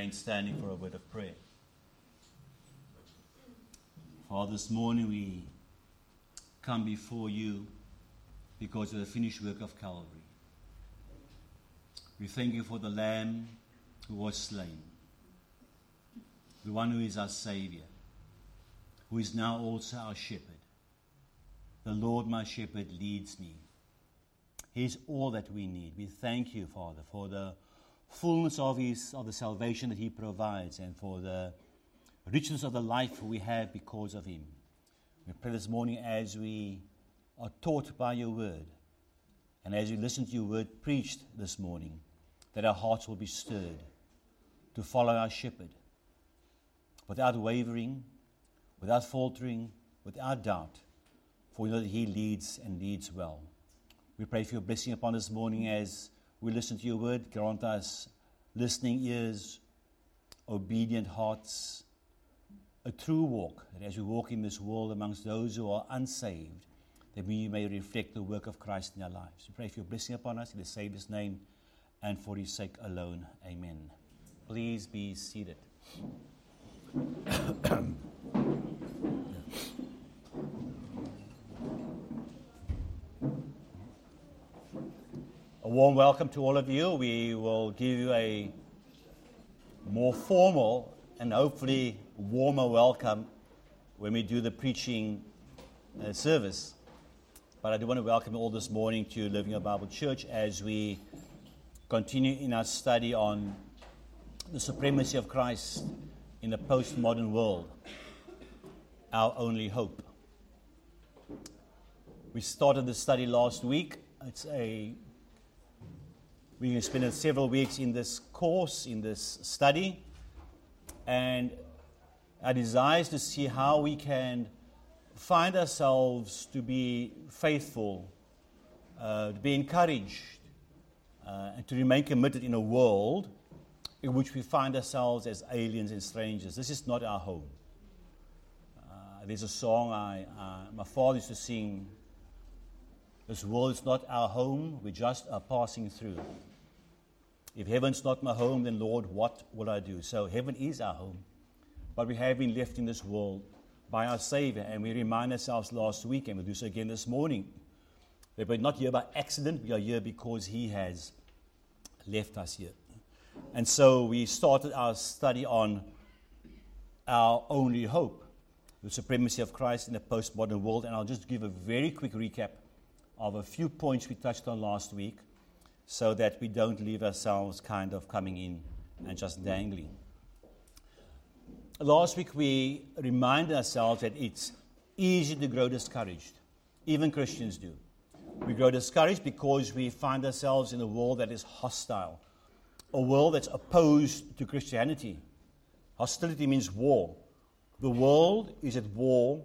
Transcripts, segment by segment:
remain standing for a word of prayer. Father, this morning we come before you because of the finished work of Calvary. We thank you for the Lamb who was slain, the one who is our Savior, who is now also our shepherd. The Lord, my shepherd, leads me. He is all that we need. We thank you, Father, for the fullness of, his, of the salvation that He provides and for the richness of the life we have because of Him. We pray this morning as we are taught by your word and as we listen to your word preached this morning, that our hearts will be stirred to follow our shepherd without wavering, without faltering, without doubt, for we know that He leads and leads well. We pray for your blessing upon this morning as we listen to your word. Grant us listening ears, obedient hearts, a true walk, that as we walk in this world amongst those who are unsaved, that we may reflect the work of Christ in our lives. We pray for your blessing upon us in the Savior's name and for his sake alone. Amen. Please be seated. a warm welcome to all of you. We will give you a more formal and hopefully warmer welcome when we do the preaching uh, service. But I do want to welcome you all this morning to Living a Bible Church as we continue in our study on the supremacy of Christ in a postmodern world, our only hope. We started the study last week. It's a we spent several weeks in this course, in this study, and our desire is to see how we can find ourselves to be faithful, uh, to be encouraged, uh, and to remain committed in a world in which we find ourselves as aliens and strangers. This is not our home. Uh, there's a song I, my father used to sing This world is not our home, we just are passing through. If heaven's not my home, then Lord, what will I do? So heaven is our home, but we have been left in this world by our Savior, and we remind ourselves last week, and we do so again this morning, that we're not here by accident, we are here because He has left us here. And so we started our study on our only hope, the supremacy of Christ in a postmodern world, and I'll just give a very quick recap of a few points we touched on last week so that we don't leave ourselves kind of coming in and just dangling. Last week we reminded ourselves that it's easy to grow discouraged. Even Christians do. We grow discouraged because we find ourselves in a world that is hostile, a world that's opposed to Christianity. Hostility means war. The world is at war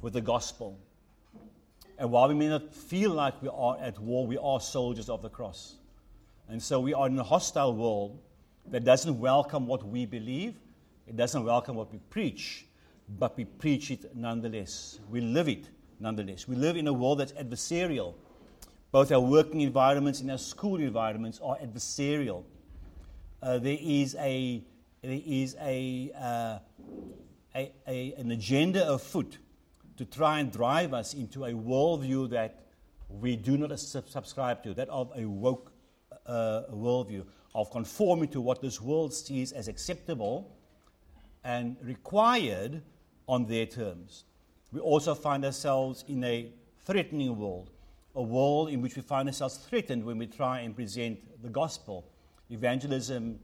with the gospel. And while we may not feel like we are at war, we are soldiers of the cross. And so we are in a hostile world that doesn't welcome what we believe, it doesn't welcome what we preach, but we preach it nonetheless. We live it nonetheless. We live in a world that's adversarial. Both our working environments and our school environments are adversarial. Uh, there is a there is a, uh, a, a, an agenda afoot to try and drive us into a worldview that we do not subscribe to, that of a woke uh, worldview, of conforming to what this world sees as acceptable and required on their terms. We also find ourselves in a threatening world, a world in which we find ourselves threatened when we try and present the gospel. Evangelism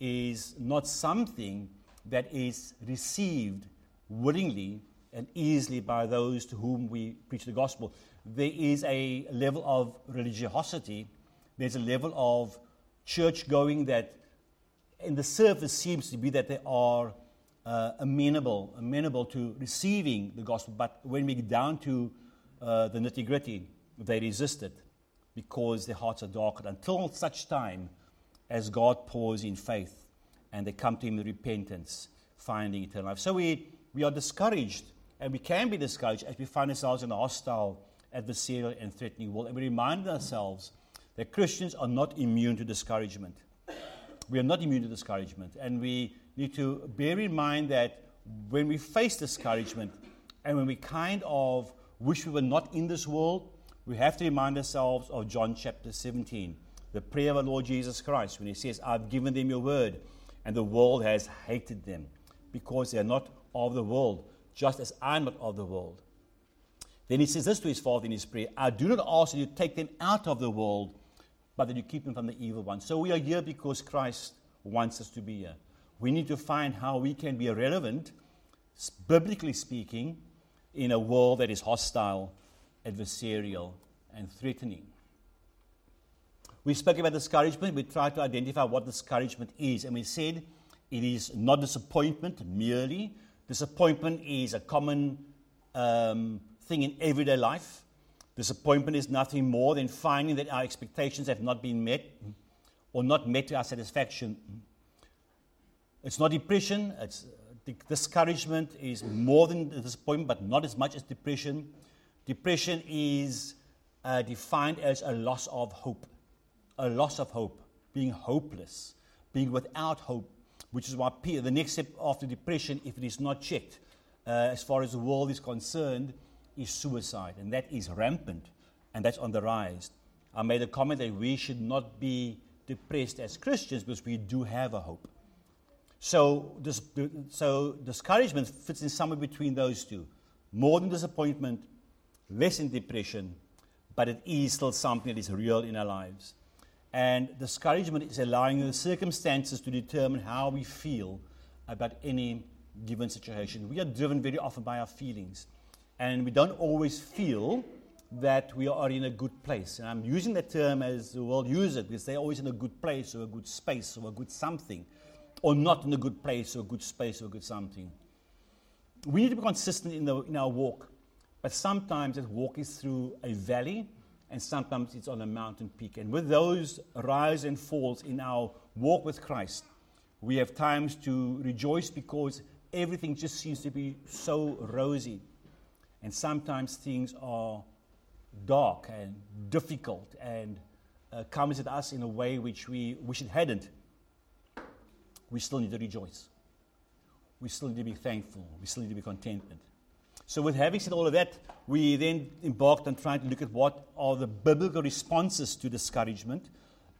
is not something that is received willingly and easily by those to whom we preach the gospel. There is a level of religiosity, there's a level of church going that, in the surface, seems to be that they are uh, amenable, amenable to receiving the gospel, but when we get down to uh, the nitty gritty, they resist it because their hearts are darkened until such time as God pours in faith and they come to Him in repentance, finding eternal life. So we, we are discouraged and we can be discouraged as we find ourselves in a hostile, adversarial, and threatening world. And we remind ourselves that Christians are not immune to discouragement. we are not immune to discouragement. And we need to bear in mind that when we face discouragement and when we kind of wish we were not in this world, we have to remind ourselves of John chapter 17, the prayer of our Lord Jesus Christ, when he says, I've given them your word, and the world has hated them because they are not of the world, just as I'm not of the world. Then he says this to his father in his prayer I do not ask that you take them out of the world, but that you keep them from the evil one. So we are here because Christ wants us to be here. We need to find how we can be relevant, biblically speaking, in a world that is hostile, adversarial, and threatening. We spoke about discouragement. We tried to identify what discouragement is, and we said it is not disappointment merely. Disappointment is a common um, thing in everyday life. Disappointment is nothing more than finding that our expectations have not been met or not met to our satisfaction. It's not depression, it's discouragement is more than disappointment, but not as much as depression. Depression is uh, defined as a loss of hope, a loss of hope, being hopeless, being without hope, which is why the next step after depression, if it is not checked, uh, as far as the world is concerned, is suicide, and that is rampant, and that's on the rise. I made a comment that we should not be depressed as Christians because we do have a hope. So, this, so discouragement fits in somewhere between those two. More than disappointment, less than depression, but it is still something that is real in our lives. And discouragement is allowing the circumstances to determine how we feel about any given situation. We are driven very often by our feelings and we don't always feel that we are in a good place. And I'm using that term as the world uses it because they're always in a good place or a good space or a good something, or not in a good place or a good space or a good something. We need to be consistent in, the, in our walk, but sometimes that walk is through a valley and sometimes it's on a mountain peak. And with those rise and falls in our walk with Christ, we have times to rejoice because everything just seems to be so rosy and sometimes things are dark and difficult and uh, comes at us in a way which we wish it hadn't. We still need to rejoice. We still need to be thankful. We still need to be contentment. So, with having said all of that, we then embarked on trying to look at what are the biblical responses to discouragement.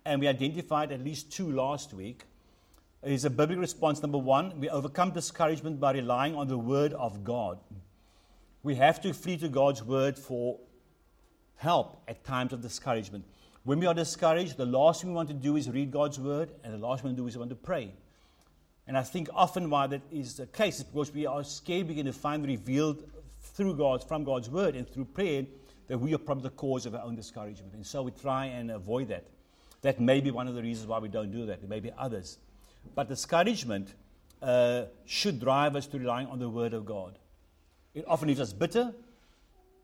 And we identified at least two last week. Is a biblical response number one, we overcome discouragement by relying on the word of God we have to flee to God's word for help at times of discouragement. When we are discouraged, the last thing we want to do is read God's word, and the last thing we want to do is we want to pray. And I think often why that is the case is because we are scared we begin to find revealed through God, from God's word and through prayer, that we are probably the cause of our own discouragement. And so we try and avoid that. That may be one of the reasons why we don't do that. There may be others. But discouragement uh, should drive us to relying on the word of God. It often leaves us bitter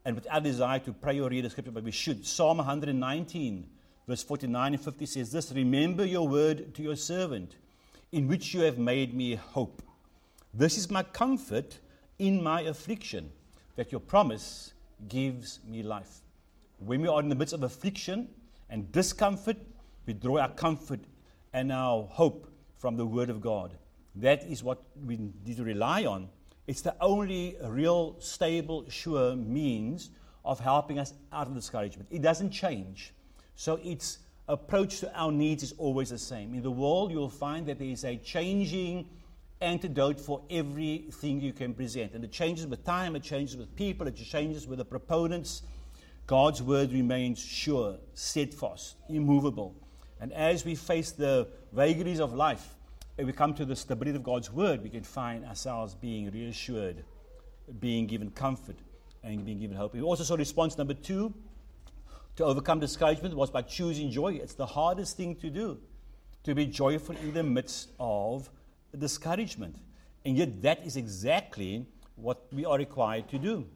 and without desire to pray or read the scripture, but we should. Psalm 119, verse 49 and 50 says this Remember your word to your servant, in which you have made me hope. This is my comfort in my affliction, that your promise gives me life. When we are in the midst of affliction and discomfort, we draw our comfort and our hope from the Word of God. That is what we need to rely on it's the only real, stable, sure means of helping us out of discouragement. It doesn't change. So its approach to our needs is always the same. In the world, you'll find that there is a changing antidote for everything you can present. And it changes with time, it changes with people, it changes with the proponents. God's word remains sure, steadfast, immovable. And as we face the vagaries of life, if we come to the stability of God's word, we can find ourselves being reassured, being given comfort, and being given hope. We also saw response number two to overcome discouragement was by choosing joy. It's the hardest thing to do, to be joyful in the midst of discouragement. And yet, that is exactly what we are required to do.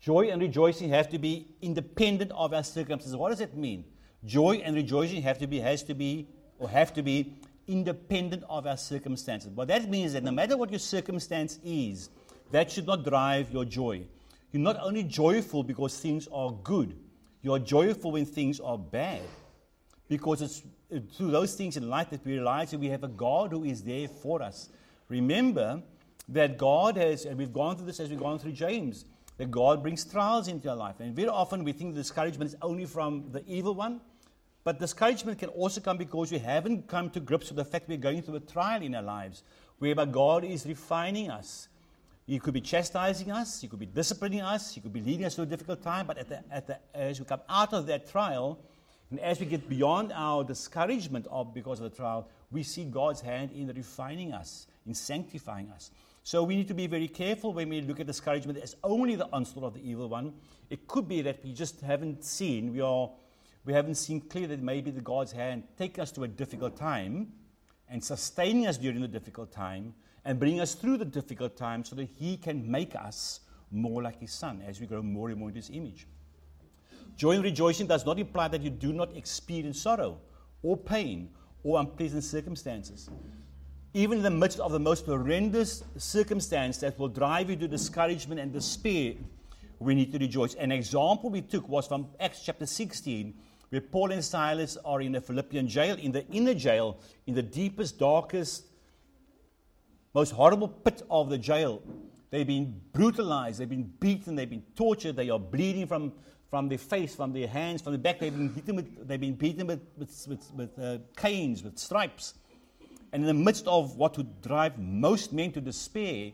Joy and rejoicing have to be independent of our circumstances. What does that mean? Joy and rejoicing have to be, has to be, or have to be independent of our circumstances. What that means is that no matter what your circumstance is, that should not drive your joy. you're not only joyful because things are good, you are joyful when things are bad. Because it's through those things in life that we realize that we have a God who is there for us. Remember that God has, and we've gone through this as we've gone through James, that God brings trials into our life. And very often we think discouragement is only from the evil one. But discouragement can also come because we haven't come to grips with the fact we're going through a trial in our lives, whereby God is refining us. He could be chastising us, He could be disciplining us, He could be leading us through a difficult time, but at the, at the, as we come out of that trial, and as we get beyond our discouragement of because of the trial, we see God's hand in refining us, in sanctifying us. So we need to be very careful when we look at discouragement as only the onslaught of the evil one. It could be that we just haven't seen, we, are, we haven't seen clearly that maybe the God's hand take us to a difficult time and sustaining us during the difficult time and bring us through the difficult times so that He can make us more like His Son as we grow more and more into His image. Joy and rejoicing does not imply that you do not experience sorrow or pain or unpleasant circumstances. Even in the midst of the most horrendous circumstance that will drive you to discouragement and despair, we need to rejoice. An example we took was from Acts chapter 16, where Paul and Silas are in a Philippian jail, in the inner jail, in the deepest, darkest, most horrible pit of the jail. They've been brutalized, they've been beaten, they've been tortured, they are bleeding from, from their face, from their hands, from the back. They've been beaten with, they've been beaten with, with, with, with uh, canes, with stripes. And in the midst of what would drive most men to despair,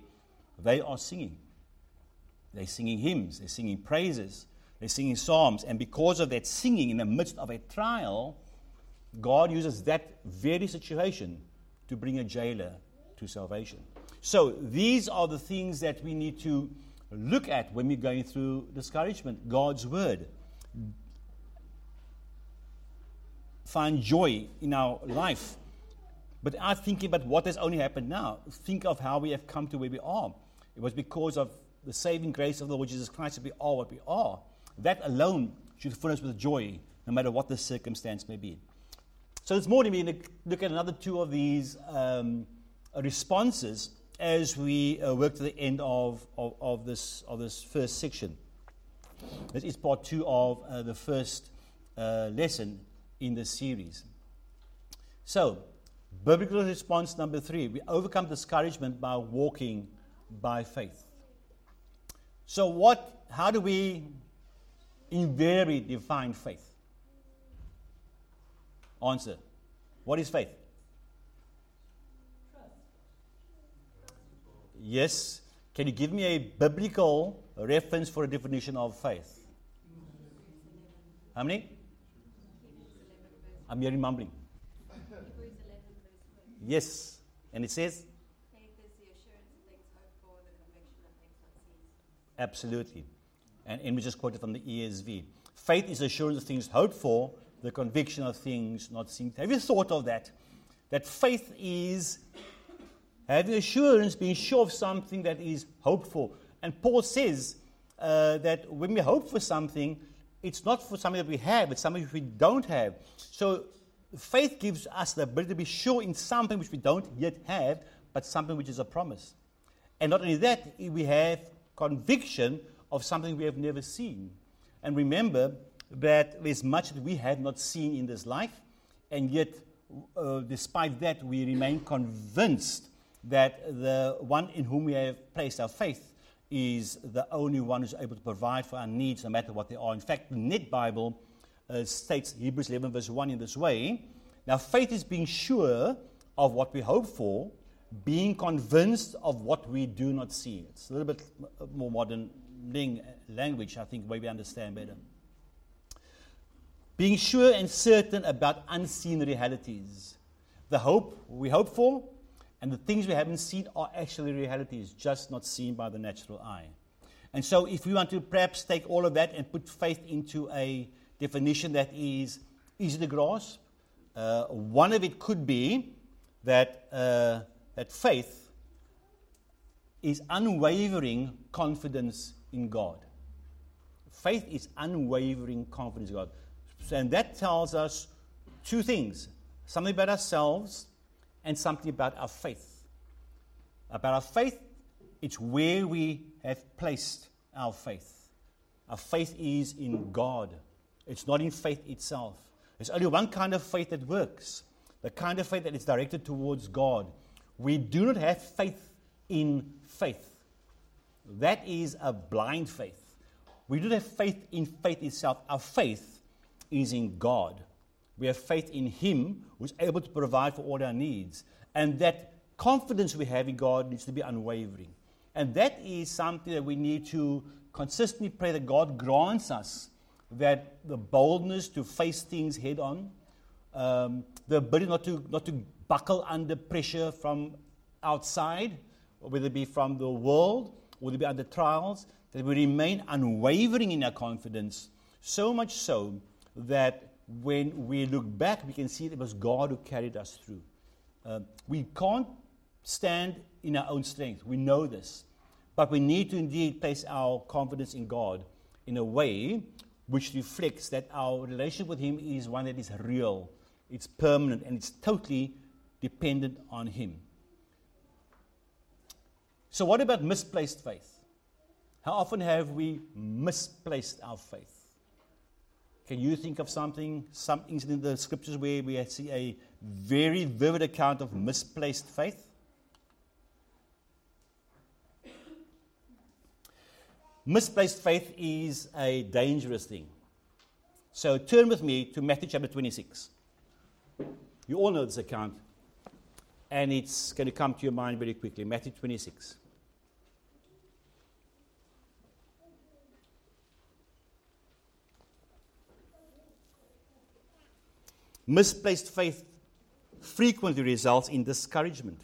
they are singing. They're singing hymns, they're singing praises, they're singing psalms. And because of that singing in the midst of a trial, God uses that very situation to bring a jailer to salvation. So these are the things that we need to look at when we're going through discouragement God's Word. Find joy in our life but I'm thinking about what has only happened now. Think of how we have come to where we are. It was because of the saving grace of the Lord Jesus Christ that we are what we are. That alone should fill us with joy, no matter what the circumstance may be. So this morning we're going to look at another two of these um, responses as we uh, work to the end of, of, of, this, of this first section. This is part two of uh, the first uh, lesson in this series. So, Biblical response number three we overcome discouragement by walking by faith. So, what, how do we invariably define faith? Answer What is faith? Yes. Can you give me a biblical reference for a definition of faith? How many? I'm hearing mumbling. Yes. And it says? Absolutely. And, and we just quoted from the ESV. Faith is assurance of things hoped for, the conviction of things not seen. Have you thought of that? That faith is having assurance, being sure of something that is hoped for. And Paul says uh, that when we hope for something, it's not for something that we have, it's something we don't have. So faith gives us the ability to be sure in something which we don't yet have, but something which is a promise. And not only that, we have conviction of something we have never seen. And remember that there's much that we have not seen in this life, and yet, uh, despite that, we remain convinced that the one in whom we have placed our faith is the only one who's able to provide for our needs, no matter what they are. In fact, the Net Bible uh, states Hebrews 11, verse 1 in this way. Now, faith is being sure of what we hope for, being convinced of what we do not see. It's a little bit more modern language, I think, where we understand better. Being sure and certain about unseen realities. The hope we hope for and the things we haven't seen are actually realities, just not seen by the natural eye. And so, if we want to perhaps take all of that and put faith into a definition that is easy to grasp. Uh, one of it could be that, uh, that faith is unwavering confidence in God. Faith is unwavering confidence in God. And that tells us two things something about ourselves and something about our faith. About our faith, it's where we have placed our faith. Our faith is in God, it's not in faith itself. There's only one kind of faith that works the kind of faith that is directed towards God. We do not have faith in faith. That is a blind faith. We don't have faith in faith itself. Our faith is in God. We have faith in Him who's able to provide for all our needs. And that confidence we have in God needs to be unwavering. And that is something that we need to consistently pray that God grants us that the boldness to face things head on, um, the ability not to, not to buckle under pressure from outside, whether it be from the world, whether it be under trials, that we remain unwavering in our confidence, so much so that when we look back, we can see it was God who carried us through. Uh, we can't stand in our own strength. We know this. But we need to indeed place our confidence in God in a way which reflects that our relationship with Him is one that is real, it's permanent, and it's totally dependent on Him. So, what about misplaced faith? How often have we misplaced our faith? Can you think of something, some incident in the scriptures where we see a very vivid account of misplaced faith? Misplaced faith is a dangerous thing. So turn with me to Matthew chapter 26. You all know this account, and it's going to come to your mind very quickly. Matthew 26. Misplaced faith frequently results in discouragement.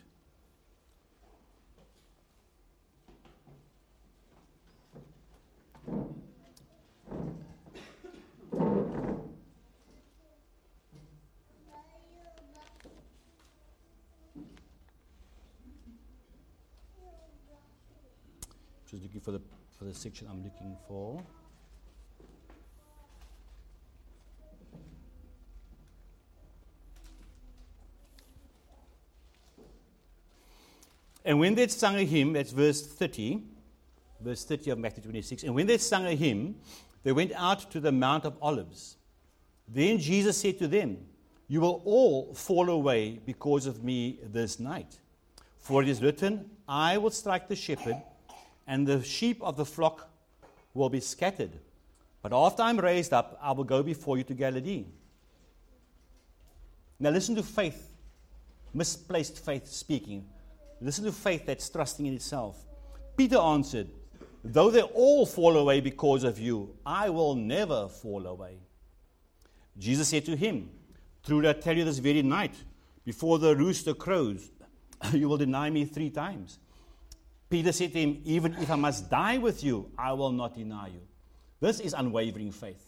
Just looking for the for the section I'm looking for. And when they'd sung a hymn, that's verse 30, verse 30 of Matthew 26. And when they sung a hymn, they went out to the Mount of Olives. Then Jesus said to them, You will all fall away because of me this night. For it is written, I will strike the shepherd, and the sheep of the flock will be scattered. But after I'm raised up, I will go before you to Galilee. Now listen to faith, misplaced faith speaking. Listen to faith that's trusting in itself. Peter answered, Though they all fall away because of you, I will never fall away. Jesus said to him, Truly I tell you this very night, before the rooster crows, you will deny me three times. Peter said to him, Even if I must die with you, I will not deny you. This is unwavering faith.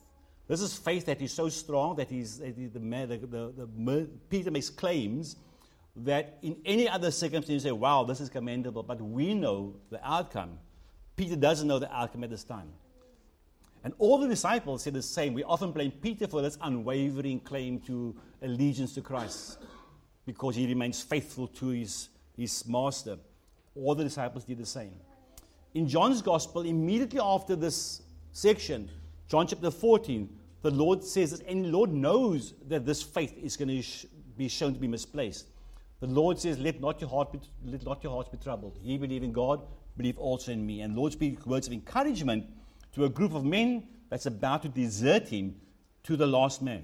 This is faith that is so strong that he's, the, the, the, the, Peter makes claims that in any other circumstance you say, wow, this is commendable, but we know the outcome. Peter doesn't know the outcome at this time. And all the disciples say the same. We often blame Peter for this unwavering claim to allegiance to Christ because he remains faithful to his, his master. All the disciples did the same. In John's gospel, immediately after this section, John chapter 14, the Lord says this, and the Lord knows that this faith is going to be shown to be misplaced. The Lord says, Let not your heart be, let not your hearts be troubled. Ye believe in God, believe also in me. And Lord speaks words of encouragement to a group of men that's about to desert him to the last man.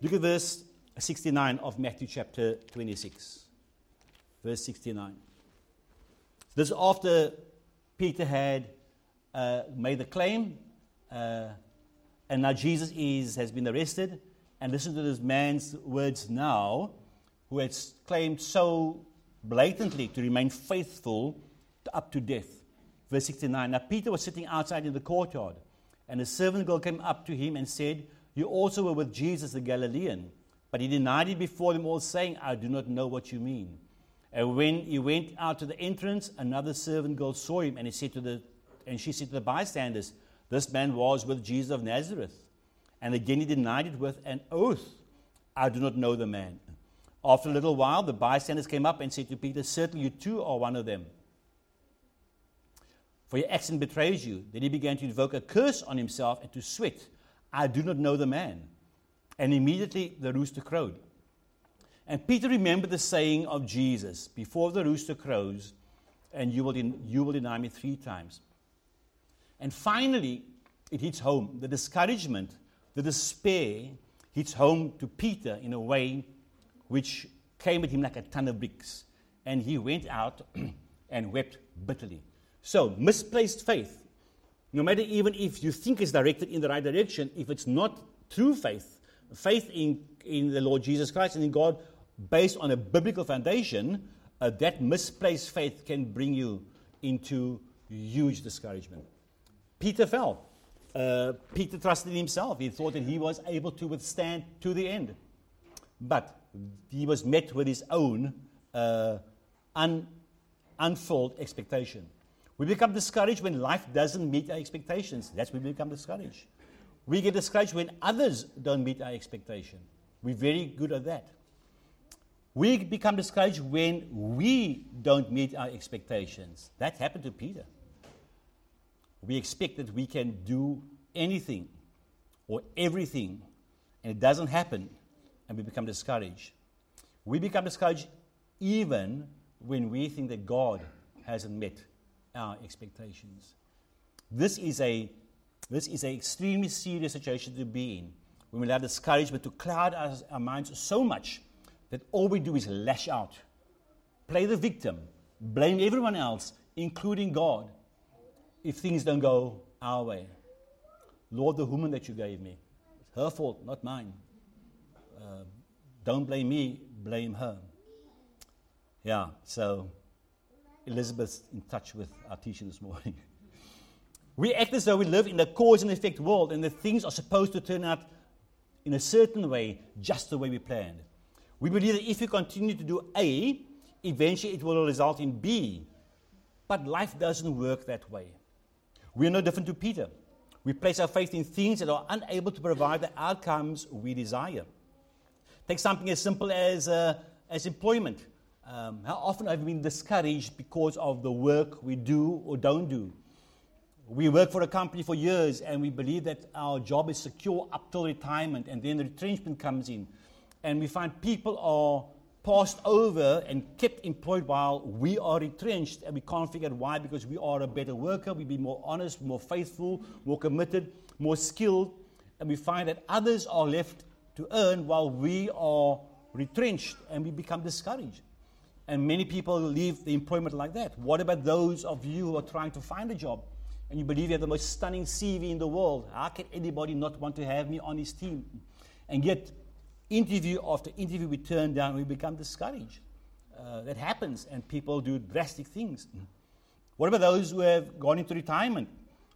Look at verse 69 of Matthew chapter 26. Verse 69. This is after Peter had uh, made the claim, uh, and now Jesus is, has been arrested and listen to this man's words now, who has claimed so blatantly to remain faithful up to death. Verse 69 Now Peter was sitting outside in the courtyard, and a servant girl came up to him and said, You also were with Jesus the Galilean. But he denied it before them all, saying, I do not know what you mean. And when he went out to the entrance, another servant girl saw him, and he said to the and she said to the bystanders, This man was with Jesus of Nazareth. And again he denied it with an oath I do not know the man. After a little while, the bystanders came up and said to Peter, Certainly you too are one of them. for your accent betrays you. Then he began to invoke a curse on himself and to sweat. I do not know the man. And immediately the rooster crowed. And Peter remembered the saying of Jesus Before the rooster crows, and you will, den- you will deny me three times. And finally, it hits home. The discouragement, the despair hits home to Peter in a way which came at him like a ton of bricks. And he went out and wept bitterly. So, misplaced faith, no matter even if you think it's directed in the right direction, if it's not true faith, faith in, in the Lord Jesus Christ and in God based on a biblical foundation, uh, that misplaced faith can bring you into huge discouragement. Peter fell. Uh, Peter trusted in himself. He thought that he was able to withstand to the end. But he was met with his own uh, un- expectation. We become discouraged when life doesn't meet our expectations. That's when we become discouraged. We get discouraged when others don't meet our expectation. We're very good at that. We become discouraged when we don't meet our expectations. That happened to Peter. We expect that we can do anything or everything, and it doesn't happen, and we become discouraged. We become discouraged even when we think that God hasn't met our expectations. This is a this is an extremely serious situation to be in when we allow discouragement to cloud our, our minds so much that all we do is lash out, play the victim, blame everyone else, including God, if things don't go our way. Lord, the woman that you gave me, it's her fault, not mine. Uh, don't blame me, blame her. Yeah, so Elizabeth's in touch with our teaching this morning. we act as though we live in a cause and effect world and the things are supposed to turn out in a certain way, just the way we planned. We believe that if we continue to do A, eventually it will result in B. But life doesn't work that way. We are no different to Peter. We place our faith in things that are unable to provide the outcomes we desire. Take something as simple as, uh, as employment. Um, how often have we been discouraged because of the work we do or don't do? We work for a company for years and we believe that our job is secure up till retirement, and then the retrenchment comes in. And we find people are passed over and kept employed while we are retrenched, and we can't figure out why because we are a better worker, we be more honest, more faithful, more committed, more skilled, and we find that others are left to earn while we are retrenched and we become discouraged. And many people leave the employment like that. What about those of you who are trying to find a job and you believe you have the most stunning CV in the world? How can anybody not want to have me on his team? And yet, interview after interview, we turn down, we become discouraged. Uh, that happens, and people do drastic things. What about those who have gone into retirement,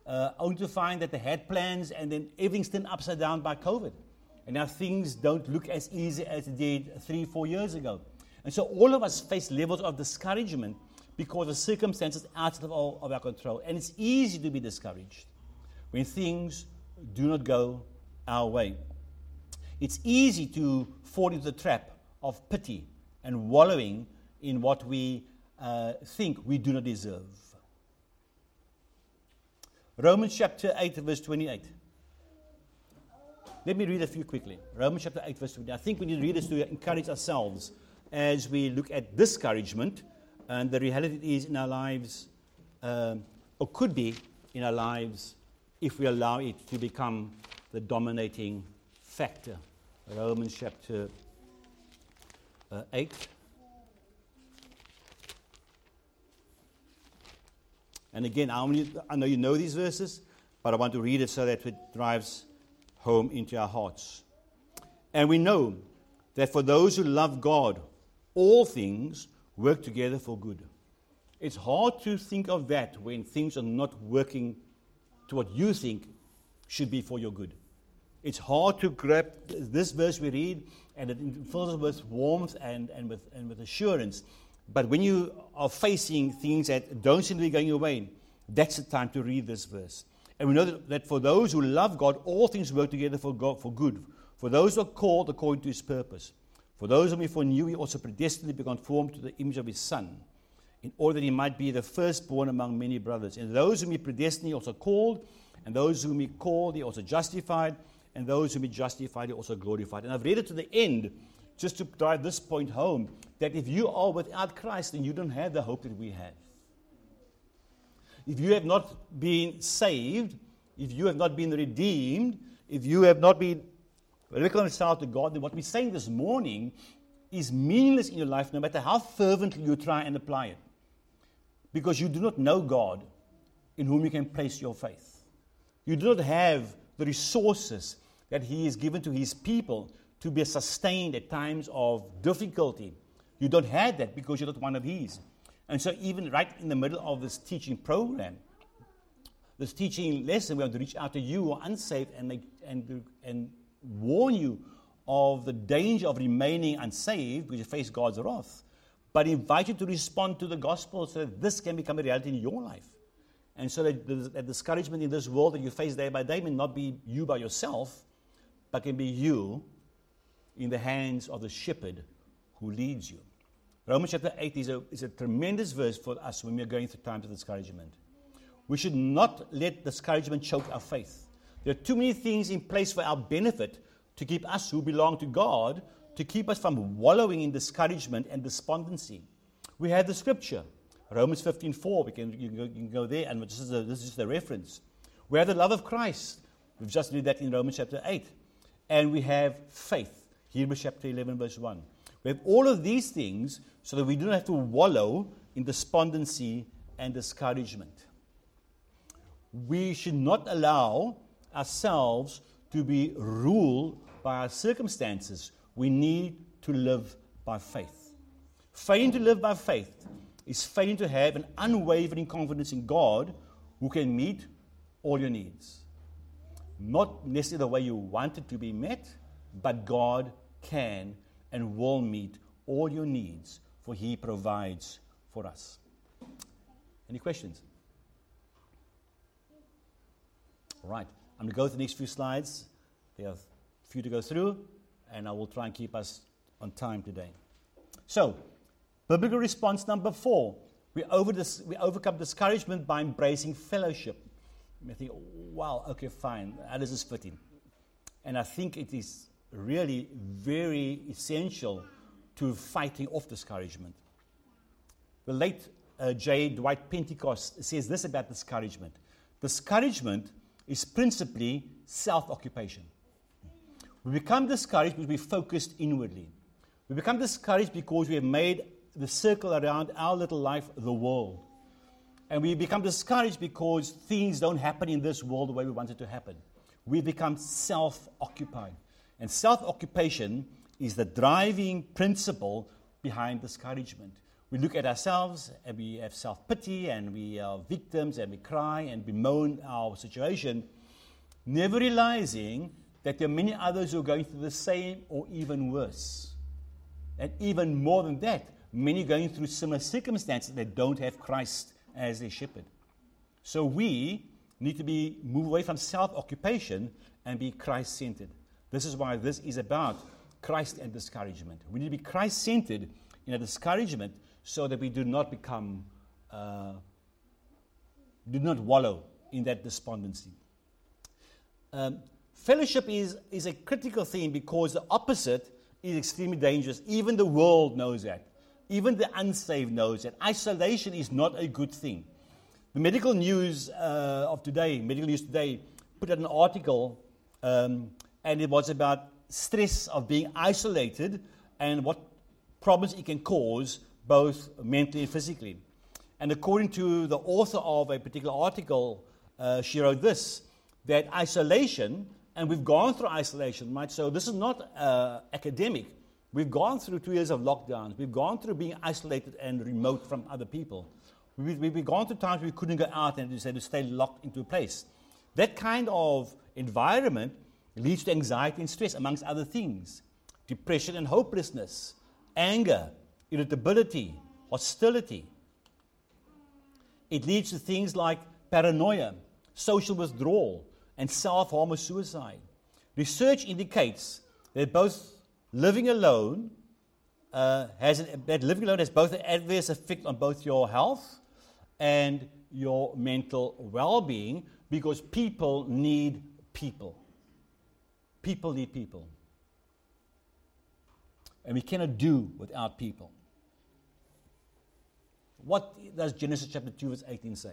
uh, only to find that they had plans and then everything's turned upside down by COVID? And now things don't look as easy as it did three, four years ago. And so all of us face levels of discouragement because of circumstances outside of, all, of our control. And it's easy to be discouraged when things do not go our way. It's easy to fall into the trap of pity and wallowing in what we uh, think we do not deserve. Romans chapter 8, verse 28. Let me read a few quickly. Romans chapter 8, verse 28. I think we need to read this to encourage ourselves as we look at discouragement and the reality it is in our lives, um, or could be in our lives, if we allow it to become the dominating factor. Romans chapter uh, 8. And again, I, only, I know you know these verses, but I want to read it so that it drives home into our hearts. And we know that for those who love God, all things work together for good. It's hard to think of that when things are not working to what you think should be for your good. It's hard to grab this verse we read and it fills us with warmth and, and, with, and with assurance. But when you are facing things that don't seem to be going your way, that's the time to read this verse. And we know that, that for those who love God, all things work together for, God, for good. For those who are called according to his purpose. For those whom he foreknew, he also predestined to be conformed to the image of his Son, in order that he might be the firstborn among many brothers. And those whom he predestined, he also called. And those whom he called, he also justified. And those who be justified, are also glorified. And I've read it to the end just to drive this point home that if you are without Christ, then you don't have the hope that we have. If you have not been saved, if you have not been redeemed, if you have not been reconciled to God, then what we're saying this morning is meaningless in your life no matter how fervently you try and apply it. Because you do not know God in whom you can place your faith. You do not have the resources that He has given to His people to be sustained at times of difficulty. You don't have that because you're not one of His. And so, even right in the middle of this teaching program, this teaching lesson, we want to reach out to you who are unsaved and, make, and, and warn you of the danger of remaining unsaved because you face God's wrath, but invite you to respond to the gospel so that this can become a reality in your life. And so that the, discouragement in this world that you face day by day may not be you by yourself, but can be you in the hands of the shepherd who leads you. Romans chapter 8 is a, is a tremendous verse for us when we are going through times of discouragement. We should not let discouragement choke our faith. There are too many things in place for our benefit to keep us who belong to God, to keep us from wallowing in discouragement and despondency. We have the scripture, Romans 15:4. We can, you can, go, you can go there, and this is, a, this is the reference. We have the love of Christ. We've just read that in Romans chapter 8. And we have faith, Hebrews chapter 11, verse 1. We have all of these things so that we don't have to wallow in despondency and discouragement. We should not allow ourselves to be ruled by our circumstances. We need to live by faith. Failing to live by faith is failing to have an unwavering confidence in God who can meet all your needs. Not necessarily the way you want it to be met, but God can and will meet all your needs, for He provides for us. Any questions? All right. I'm going to go through the next few slides. There are a few to go through, and I will try and keep us on time today. So, biblical response number four we, over this, we overcome discouragement by embracing fellowship. I think, wow, okay, fine. This fit in? And I think it is really very essential to fighting off discouragement. The late uh, J. Dwight Pentecost says this about discouragement discouragement is principally self occupation. We become discouraged because we focused inwardly. We become discouraged because we have made the circle around our little life the world. And we become discouraged because things don't happen in this world the way we want it to happen. We become self occupied. And self occupation is the driving principle behind discouragement. We look at ourselves and we have self pity and we are victims and we cry and bemoan our situation, never realizing that there are many others who are going through the same or even worse. And even more than that, many going through similar circumstances that don't have Christ as their shepherd. So we need to be move away from self-occupation and be Christ-centered. This is why this is about Christ and discouragement. We need to be Christ-centered in a discouragement so that we do not become, uh, do not wallow in that despondency. Um, fellowship is, is a critical thing because the opposite is extremely dangerous. Even the world knows that. Even the unsaved knows that. Isolation is not a good thing. The medical news uh, of today, medical news today, put out an article, um, and it was about stress of being isolated and what problems it can cause, both mentally and physically. And according to the author of a particular article, uh, she wrote this that isolation and we've gone through isolation, right? So this is not uh, academic. We've gone through two years of lockdowns. We've gone through being isolated and remote from other people. We've, we've gone through times we couldn't go out and just had to stay locked into a place. That kind of environment leads to anxiety and stress, amongst other things. Depression and hopelessness, anger, irritability, hostility. It leads to things like paranoia, social withdrawal, and self harm or suicide. Research indicates that both living alone uh, has an, that living alone has both an adverse effect on both your health and your mental well-being because people need people. People need people. And we cannot do without people. What does Genesis chapter 2, verse 18 say?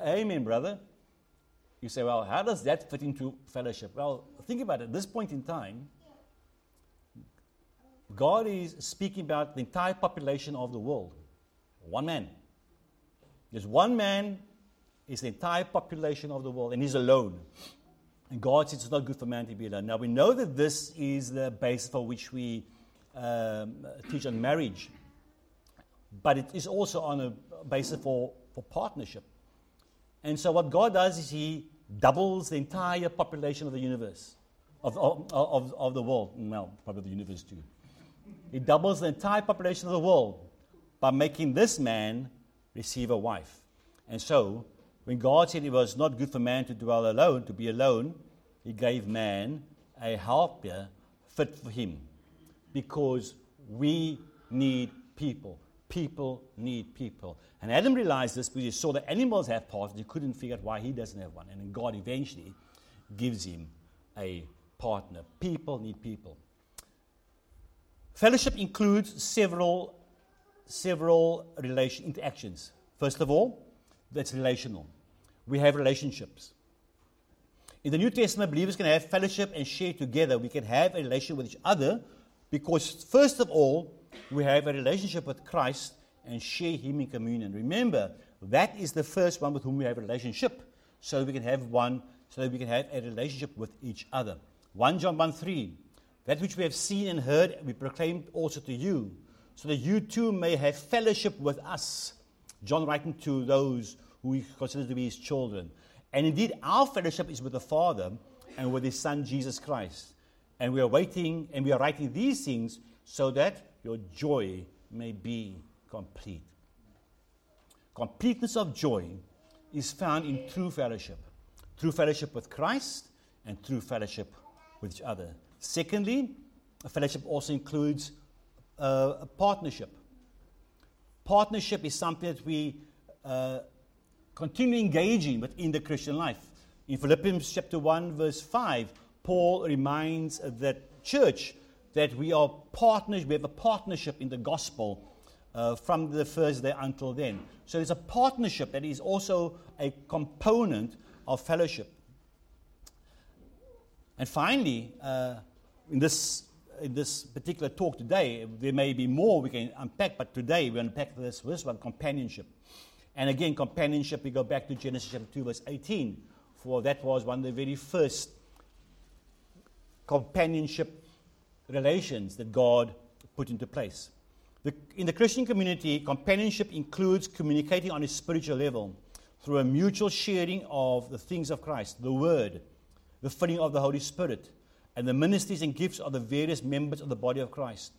Amen, brother. You say, well, how does that fit into fellowship? Well, think about it. At this point in time, God is speaking about the entire population of the world. One man. There's one man, is the entire population of the world, and he's alone. And God says it's not good for man to be alone. Now, we know that this is the basis for which we um, teach on marriage, but it is also on a basis for, for partnership. And so, what God does is He doubles the entire population of the universe, of, of, of, of the world. Mm, well, probably the universe too. He doubles the entire population of the world by making this man receive a wife. And so, when God said it was not good for man to dwell alone, to be alone, He gave man a helper fit for him. Because we need people. People need people. And Adam realized this because he saw that animals have partners. He couldn't figure out why he doesn't have one. And then God eventually gives him a partner. People need people. Fellowship includes several, several relation interactions. First of all, that's relational. We have relationships. In the New Testament, believers can have fellowship and share together. We can have a relation with each other because, first of all, we have a relationship with Christ and share Him in communion. Remember, that is the first one with whom we have a relationship, so we can have one, so that we can have a relationship with each other. 1 John 1 3. That which we have seen and heard, we proclaim also to you, so that you too may have fellowship with us. John writing to those who he considers to be his children. And indeed, our fellowship is with the Father and with his Son, Jesus Christ. And we are waiting and we are writing these things so that your joy may be complete. Completeness of joy is found in true fellowship, true fellowship with Christ and true fellowship with each other. Secondly, a fellowship also includes uh, a partnership. Partnership is something that we uh, continue engaging within the Christian life. In Philippians chapter 1, verse 5, Paul reminds that church that we are partners, we have a partnership in the gospel uh, from the first day until then. So there's a partnership that is also a component of fellowship. And finally, uh, in this in this particular talk today, there may be more we can unpack, but today we unpack this, this one companionship. And again, companionship, we go back to Genesis chapter 2, verse 18, for that was one of the very first companionship relations that God put into place. The, in the Christian community, companionship includes communicating on a spiritual level through a mutual sharing of the things of Christ, the Word, the filling of the Holy Spirit, and the ministries and gifts of the various members of the body of Christ.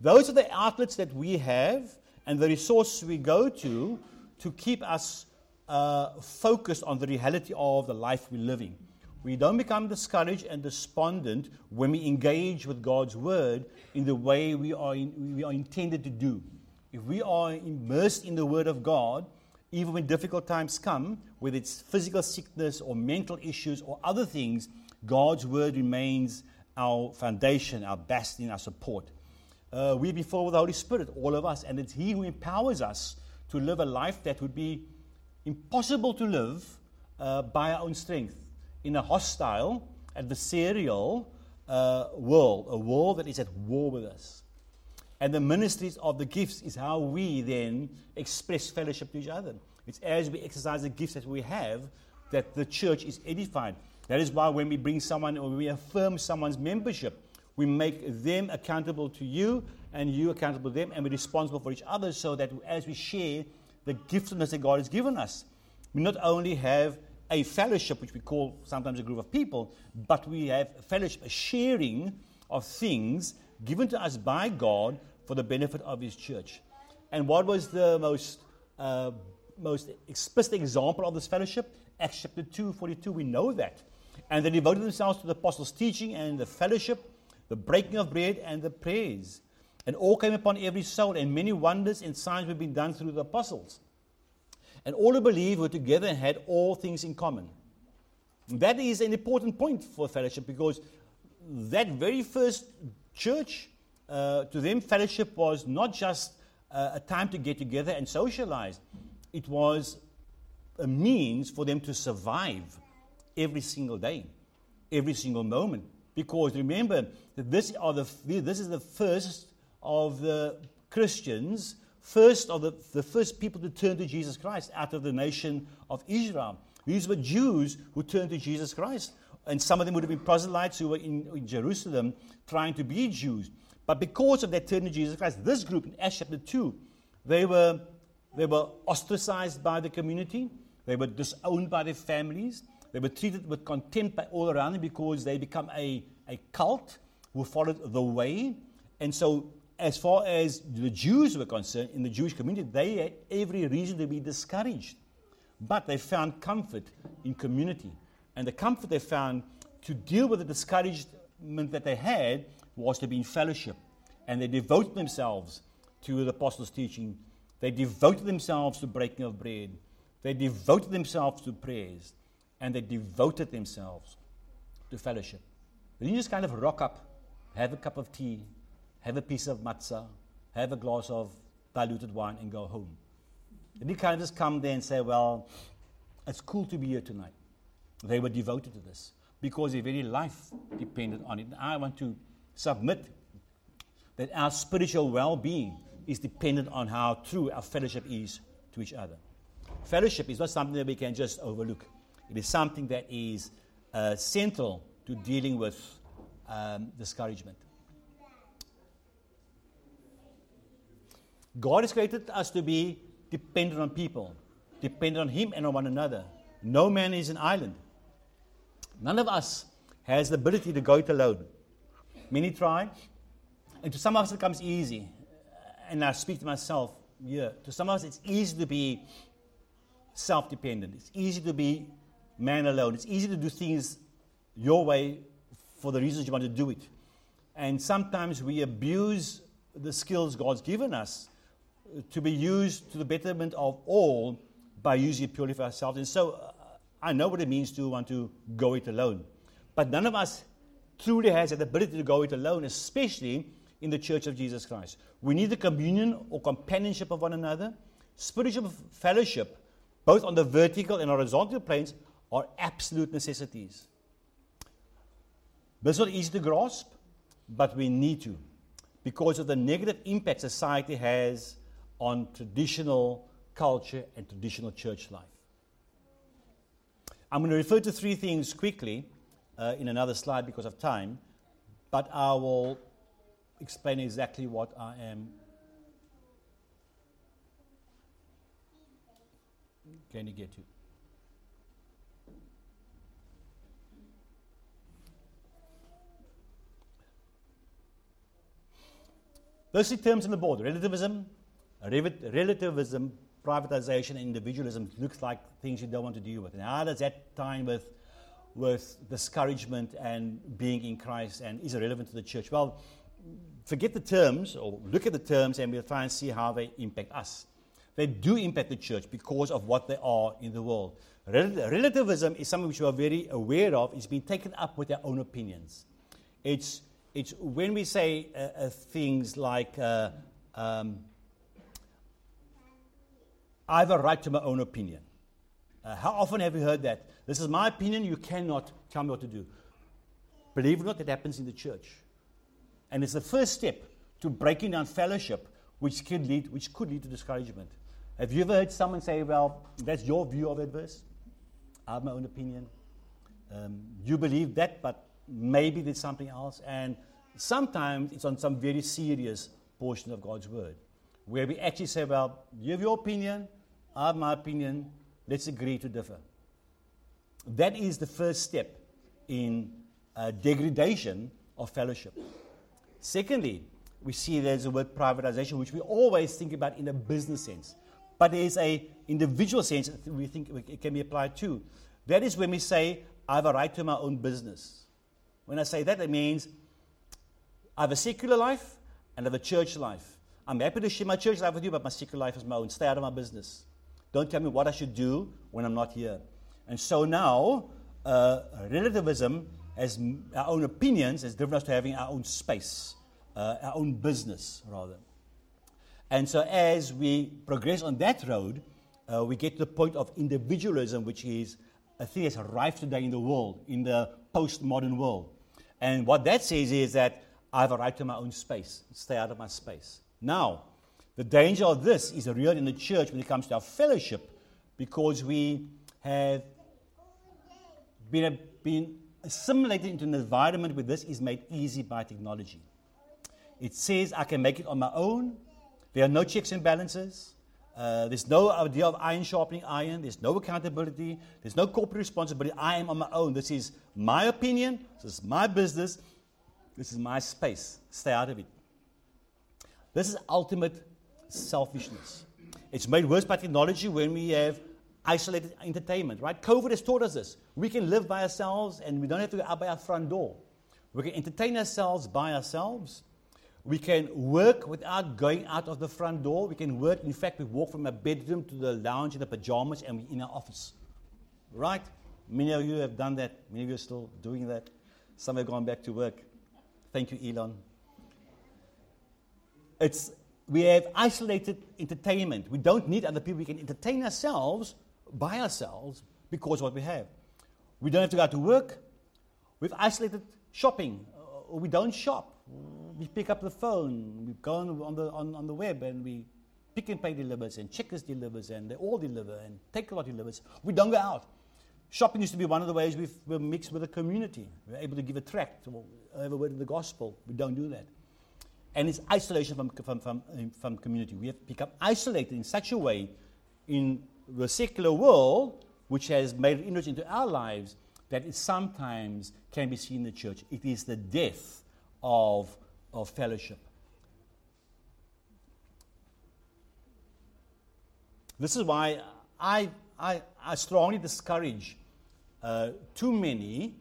Those are the outlets that we have and the resources we go to to keep us uh, focused on the reality of the life we're living. We don't become discouraged and despondent when we engage with God's word in the way we are, in, we are intended to do. If we are immersed in the word of God, even when difficult times come, whether it's physical sickness or mental issues or other things, God's word remains our foundation, our bastion, our support. Uh, we be filled with the Holy Spirit, all of us, and it's He who empowers us to live a life that would be impossible to live uh, by our own strength in a hostile, adversarial uh, world, a world that is at war with us. And the ministries of the gifts is how we then express fellowship to each other. It's as we exercise the gifts that we have that the church is edified. That is why when we bring someone or we affirm someone's membership, we make them accountable to you and you accountable to them, and we're responsible for each other so that as we share the giftedness that God has given us, we not only have a fellowship, which we call sometimes a group of people, but we have a fellowship, a sharing of things given to us by God for the benefit of His church. And what was the most, uh, most explicit example of this fellowship? Acts chapter 2, 42, we know that. And they devoted themselves to the apostles' teaching and the fellowship, the breaking of bread, and the prayers. And all came upon every soul, and many wonders and signs were being done through the apostles. And all who believed were together and had all things in common. That is an important point for fellowship because that very first church, uh, to them, fellowship was not just uh, a time to get together and socialize, it was a means for them to survive every single day, every single moment. Because remember that this, are the, this is the first of the Christians, first of the, the first people to turn to Jesus Christ out of the nation of Israel. These were Jews who turned to Jesus Christ. And some of them would have been proselytes who were in, in Jerusalem trying to be Jews. But because of their turn to Jesus Christ, this group in Acts chapter 2, they were, they were ostracized by the community. They were disowned by their families. They were treated with contempt by all around them because they become a, a cult who followed the way. And so, as far as the Jews were concerned, in the Jewish community, they had every reason to be discouraged. But they found comfort in community. And the comfort they found to deal with the discouragement that they had was to be in fellowship. And they devoted themselves to the apostles' teaching. They devoted themselves to breaking of bread. They devoted themselves to prayers and they devoted themselves to fellowship. They didn't just kind of rock up, have a cup of tea, have a piece of matzah, have a glass of diluted wine, and go home. Didn't kind of just come there and say, Well, it's cool to be here tonight. They were devoted to this because their very life depended on it. And I want to submit that our spiritual well being is dependent on how true our fellowship is to each other. Fellowship is not something that we can just overlook. It is something that is uh, central to dealing with um, discouragement. God has created us to be dependent on people, dependent on Him and on one another. No man is an island. None of us has the ability to go it alone. Many try, and to some of us it comes easy. And I speak to myself, yeah, to some of us it's easy to be self dependent. It's easy to be man alone. It's easy to do things your way for the reasons you want to do it. And sometimes we abuse the skills God's given us to be used to the betterment of all by using it purely for ourselves. And so uh, I know what it means to want to go it alone. But none of us truly has the ability to go it alone, especially in the church of Jesus Christ. We need the communion or companionship of one another, spiritual fellowship both on the vertical and horizontal planes, are absolute necessities. This is not easy to grasp, but we need to because of the negative impact society has on traditional culture and traditional church life. I'm going to refer to three things quickly uh, in another slide because of time, but I will explain exactly what I am going to get to. Those three terms on the board relativism, relativism, privatization, individualism looks like things you don't want to deal with. And how does that tie in with, with discouragement and being in Christ and is it relevant to the church? Well, forget the terms or look at the terms and we'll try and see how they impact us. They do impact the church because of what they are in the world. Rel- relativism is something which we are very aware of. It's been taken up with their own opinions. It's, it's when we say uh, uh, things like, uh, um, I have a right to my own opinion. Uh, how often have you heard that? This is my opinion, you cannot tell me what to do. Believe it or not, that happens in the church. And it's the first step to breaking down fellowship, which could lead, which could lead to discouragement. Have you ever heard someone say, Well, that's your view of that verse? I have my own opinion. Um, you believe that, but maybe there's something else. And sometimes it's on some very serious portion of God's word where we actually say, Well, you have your opinion, I have my opinion, let's agree to differ. That is the first step in uh, degradation of fellowship. Secondly, we see there's a word privatization, which we always think about in a business sense but there is a individual sense that we think it can be applied to. That is when we say, I have a right to my own business. When I say that, it means I have a secular life and I have a church life. I'm happy to share my church life with you, but my secret life is my own. Stay out of my business. Don't tell me what I should do when I'm not here. And so now, uh, relativism has our own opinions has driven us to having our own space, uh, our own business, rather. And so as we progress on that road, uh, we get to the point of individualism, which is a thing that's rife today in the world, in the postmodern world. And what that says is that I have a right to my own space. Stay out of my space. Now, the danger of this is real in the church when it comes to our fellowship because we have been, been assimilated into an environment where this is made easy by technology. It says I can make it on my own. There are no checks and balances. Uh, there's no idea of iron sharpening iron. There's no accountability. There's no corporate responsibility. I am on my own. This is my opinion. This is my business. This is my space. Stay out of it. This is ultimate selfishness. It's made worse by technology when we have isolated entertainment, right? COVID has taught us this. We can live by ourselves and we don't have to go out by our front door. We can entertain ourselves by ourselves. We can work without going out of the front door. We can work, in fact, we walk from our bedroom to the lounge in the pajamas and we're in our office. Right? Many of you have done that. Many of you are still doing that. Some have gone back to work. Thank you, Elon. It's, we have isolated entertainment. We don't need other people. We can entertain ourselves by ourselves because what we have. We don't have to go out to work. We've isolated shopping. Uh, we don't shop. We pick up the phone. We go on, on the, on, on the web and we Pick and Pay delivers and Checkers delivers and they all deliver and Takealot delivers. We don't go out. Shopping used to be one of the ways we were mixed with the community. We are able to give a tract or have a word of the gospel. We don't do that. And it's isolation from, from, from, from community. We have become isolated in such a way in the secular world, which has made an into our lives, that it sometimes can be seen in the church. It is the death of, of fellowship. This is why I, I, I strongly discourage uh, too many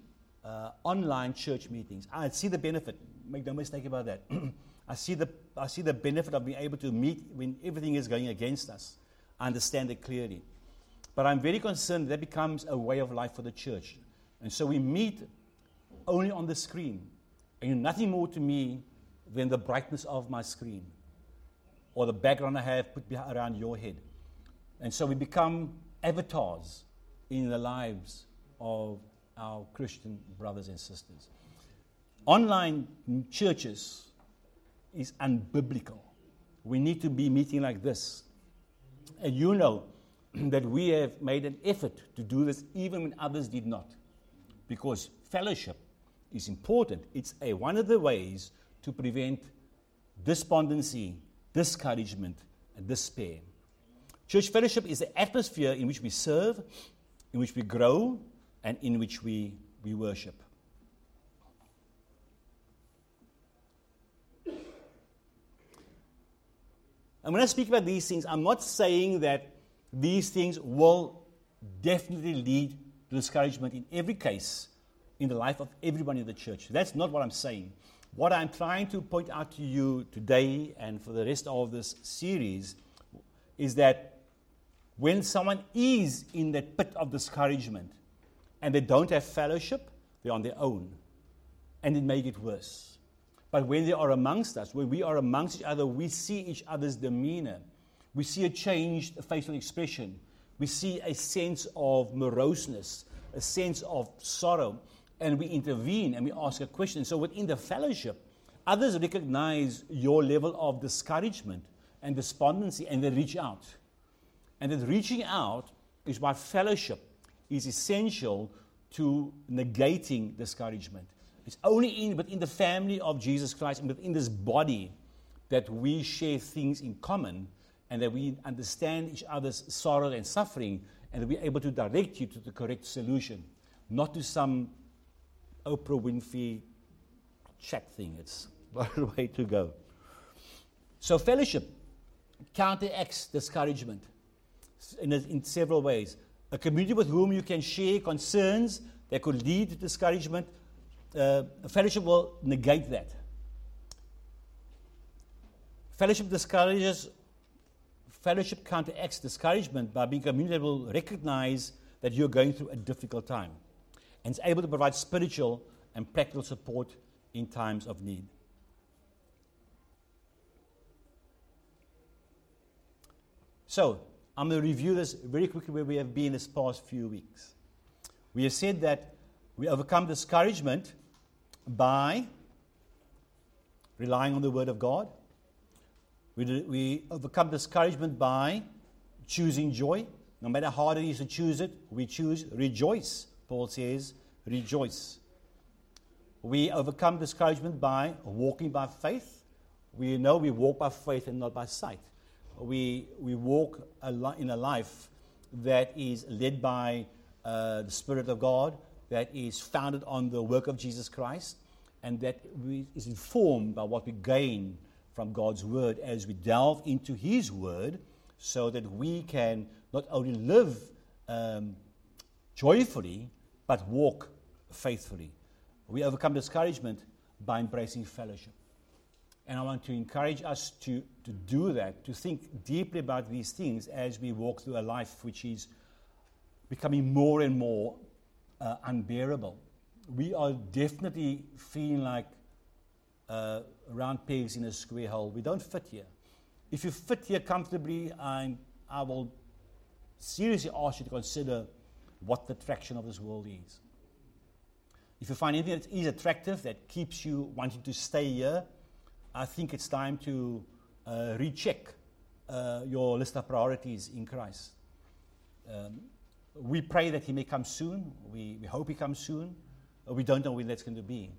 uh, online church meetings. I see the benefit, make no mistake about that. I, see the, I see the benefit of being able to meet when everything is going against us I understand it clearly. But I'm very concerned that becomes a way of life for the church. And so we meet only on the screen. And nothing more to me than the brightness of my screen or the background I have put around your head. And so we become avatars in the lives of our Christian brothers and sisters. Online churches is unbiblical. We need to be meeting like this and you know that we have made an effort to do this even when others did not. Because fellowship is important. It's a, one of the ways to prevent despondency, discouragement, and despair. Church fellowship is the atmosphere in which we serve, in which we grow, and in which we, we worship. And when I speak about these things, I'm not saying that these things will definitely lead to discouragement in every case in the life of everyone in the church. That's not what I'm saying. What I'm trying to point out to you today and for the rest of this series is that when someone is in that pit of discouragement and they don't have fellowship, they're on their own. And it may get worse. But when they are amongst us, when we are amongst each other, we see each other's demeanor. We see a changed facial expression. We see a sense of moroseness, a sense of sorrow, and we intervene and we ask a question. So within the fellowship, others recognize your level of discouragement and despondency and they reach out. And that reaching out is why fellowship is essential to negating discouragement. It's only in, within the family of Jesus Christ and within this body that we share things in common and that we understand each other's sorrow and suffering and that we're able to direct you to the correct solution, not to some Oprah Winfrey chat thing. It's not the way to go. So, fellowship counteracts discouragement in, in several ways. A community with whom you can share concerns that could lead to discouragement, uh, fellowship will negate that. Fellowship discourages, fellowship counteracts discouragement by being a community that will recognize that you're going through a difficult time and is able to provide spiritual and practical support in times of need. So, I'm going to review this very quickly where we have been this past few weeks. We have said that we overcome discouragement by relying on the Word of God. We, we overcome discouragement by choosing joy. No matter how hard it is to choose it, we choose rejoice. Paul says, rejoice. We overcome discouragement by walking by faith. We know we walk by faith and not by sight. We, we walk a li- in a life that is led by uh, the Spirit of God, that is founded on the work of Jesus Christ, and that we, is informed by what we gain from God's Word as we delve into His Word so that we can not only live um, joyfully, but walk faithfully. We overcome discouragement by embracing fellowship. And I want to encourage us to, to do that, to think deeply about these things as we walk through a life which is becoming more and more uh, unbearable. We are definitely feeling like uh, round pegs in a square hole. We don't fit here. If you fit here comfortably, I'm, I will seriously ask you to consider what the attraction of this world is. If you find anything that is attractive, that keeps you wanting to stay here, I think it's time to uh, recheck uh, your list of priorities in Christ. Um, we pray that He may come soon. We, we hope He comes soon. We don't know when that's going to be.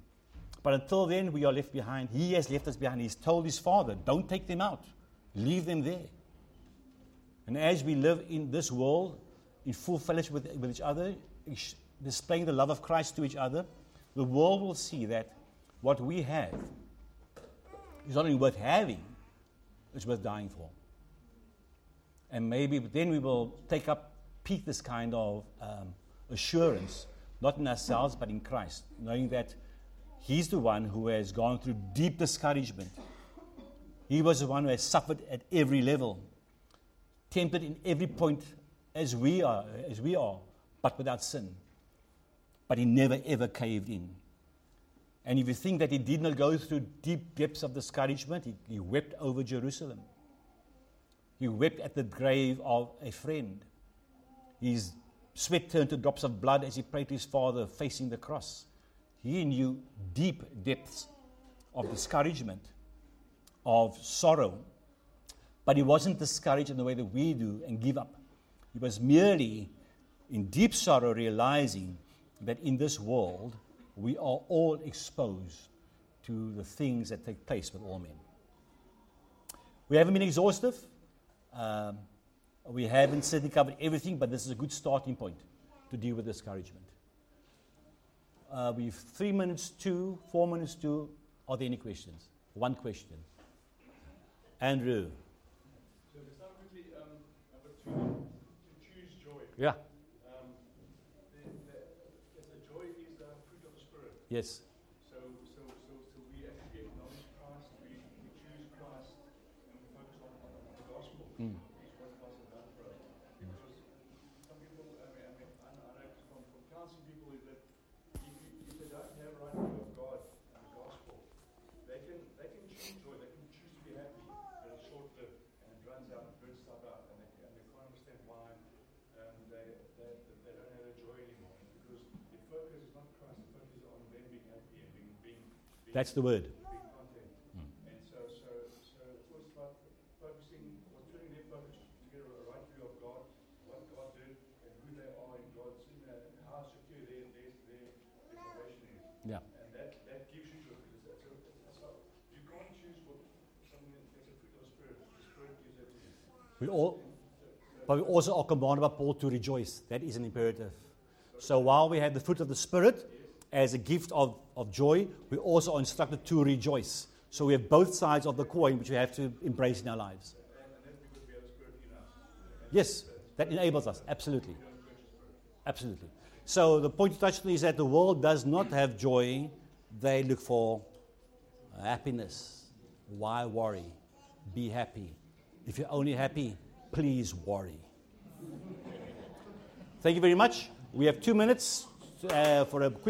But until then, we are left behind. He has left us behind. He's told His Father, don't take them out, leave them there. And as we live in this world, in full fellowship with, with each other, displaying the love of Christ to each other, the world will see that what we have is not only worth having, it's worth dying for. And maybe then we will take up peak this kind of um, assurance, not in ourselves, but in Christ, knowing that He's the one who has gone through deep discouragement. He was the one who has suffered at every level, tempted in every point as we are, as we are, but without sin. But he never ever caved in. And if you think that he did not go through deep depths of discouragement, he, he wept over Jerusalem. He wept at the grave of a friend. His sweat turned to drops of blood as he prayed to his father facing the cross. He knew deep depths of discouragement, of sorrow. But he wasn't discouraged in the way that we do and give up. He was merely in deep sorrow realizing that in this world we are all exposed to the things that take place with all men. We haven't been exhaustive. Um, we haven't certainly covered everything, but this is a good starting point to deal with discouragement. Uh, we've three minutes to, four minutes to. Are there any questions? One question. Andrew. So to start quickly, um, number two, to choose joy. Yeah. Um, the, the, the joy is the fruit of the Spirit. Yes. So, so, so, so we actually acknowledge Christ, we, we choose Christ, and we focus on, on, on the gospel. Mm. Is what Christ has done for us. Because some people, I mean, I, mean, I know I know from, from counseling people is that if, you, if they don't have right view of God and the gospel, they can they can choose joy, they can choose to be happy, but it's short lived and it runs out and burns stuff out, and they, and they can't understand why um, they, they, they don't have that joy anymore. Because the focus is not Christ, the focus is on them being happy and being, being, being That's the word. being content. And so, so, so it's always about focusing or turning their focus to get a right view of God, what God did, and who they are in God's, in uh, how secure their, their, their, their salvation is. Yeah. And that, that gives you joy because that's, a, that's you can't choose what something that's a fruit of the Spirit. The Spirit gives that. We all, but we also are commanded by Paul to rejoice. That is an imperative. So while we have the fruit of the Spirit as a gift of, of joy, we're also instructed to rejoice. So we have both sides of the coin which we have to embrace in our lives. Yes, that enables us. Absolutely. Absolutely. So the point to touch on is that the world does not have joy. They look for happiness. Why worry? Be happy. If you're only happy, please worry. Thank you very much. We have two minutes uh, for a quick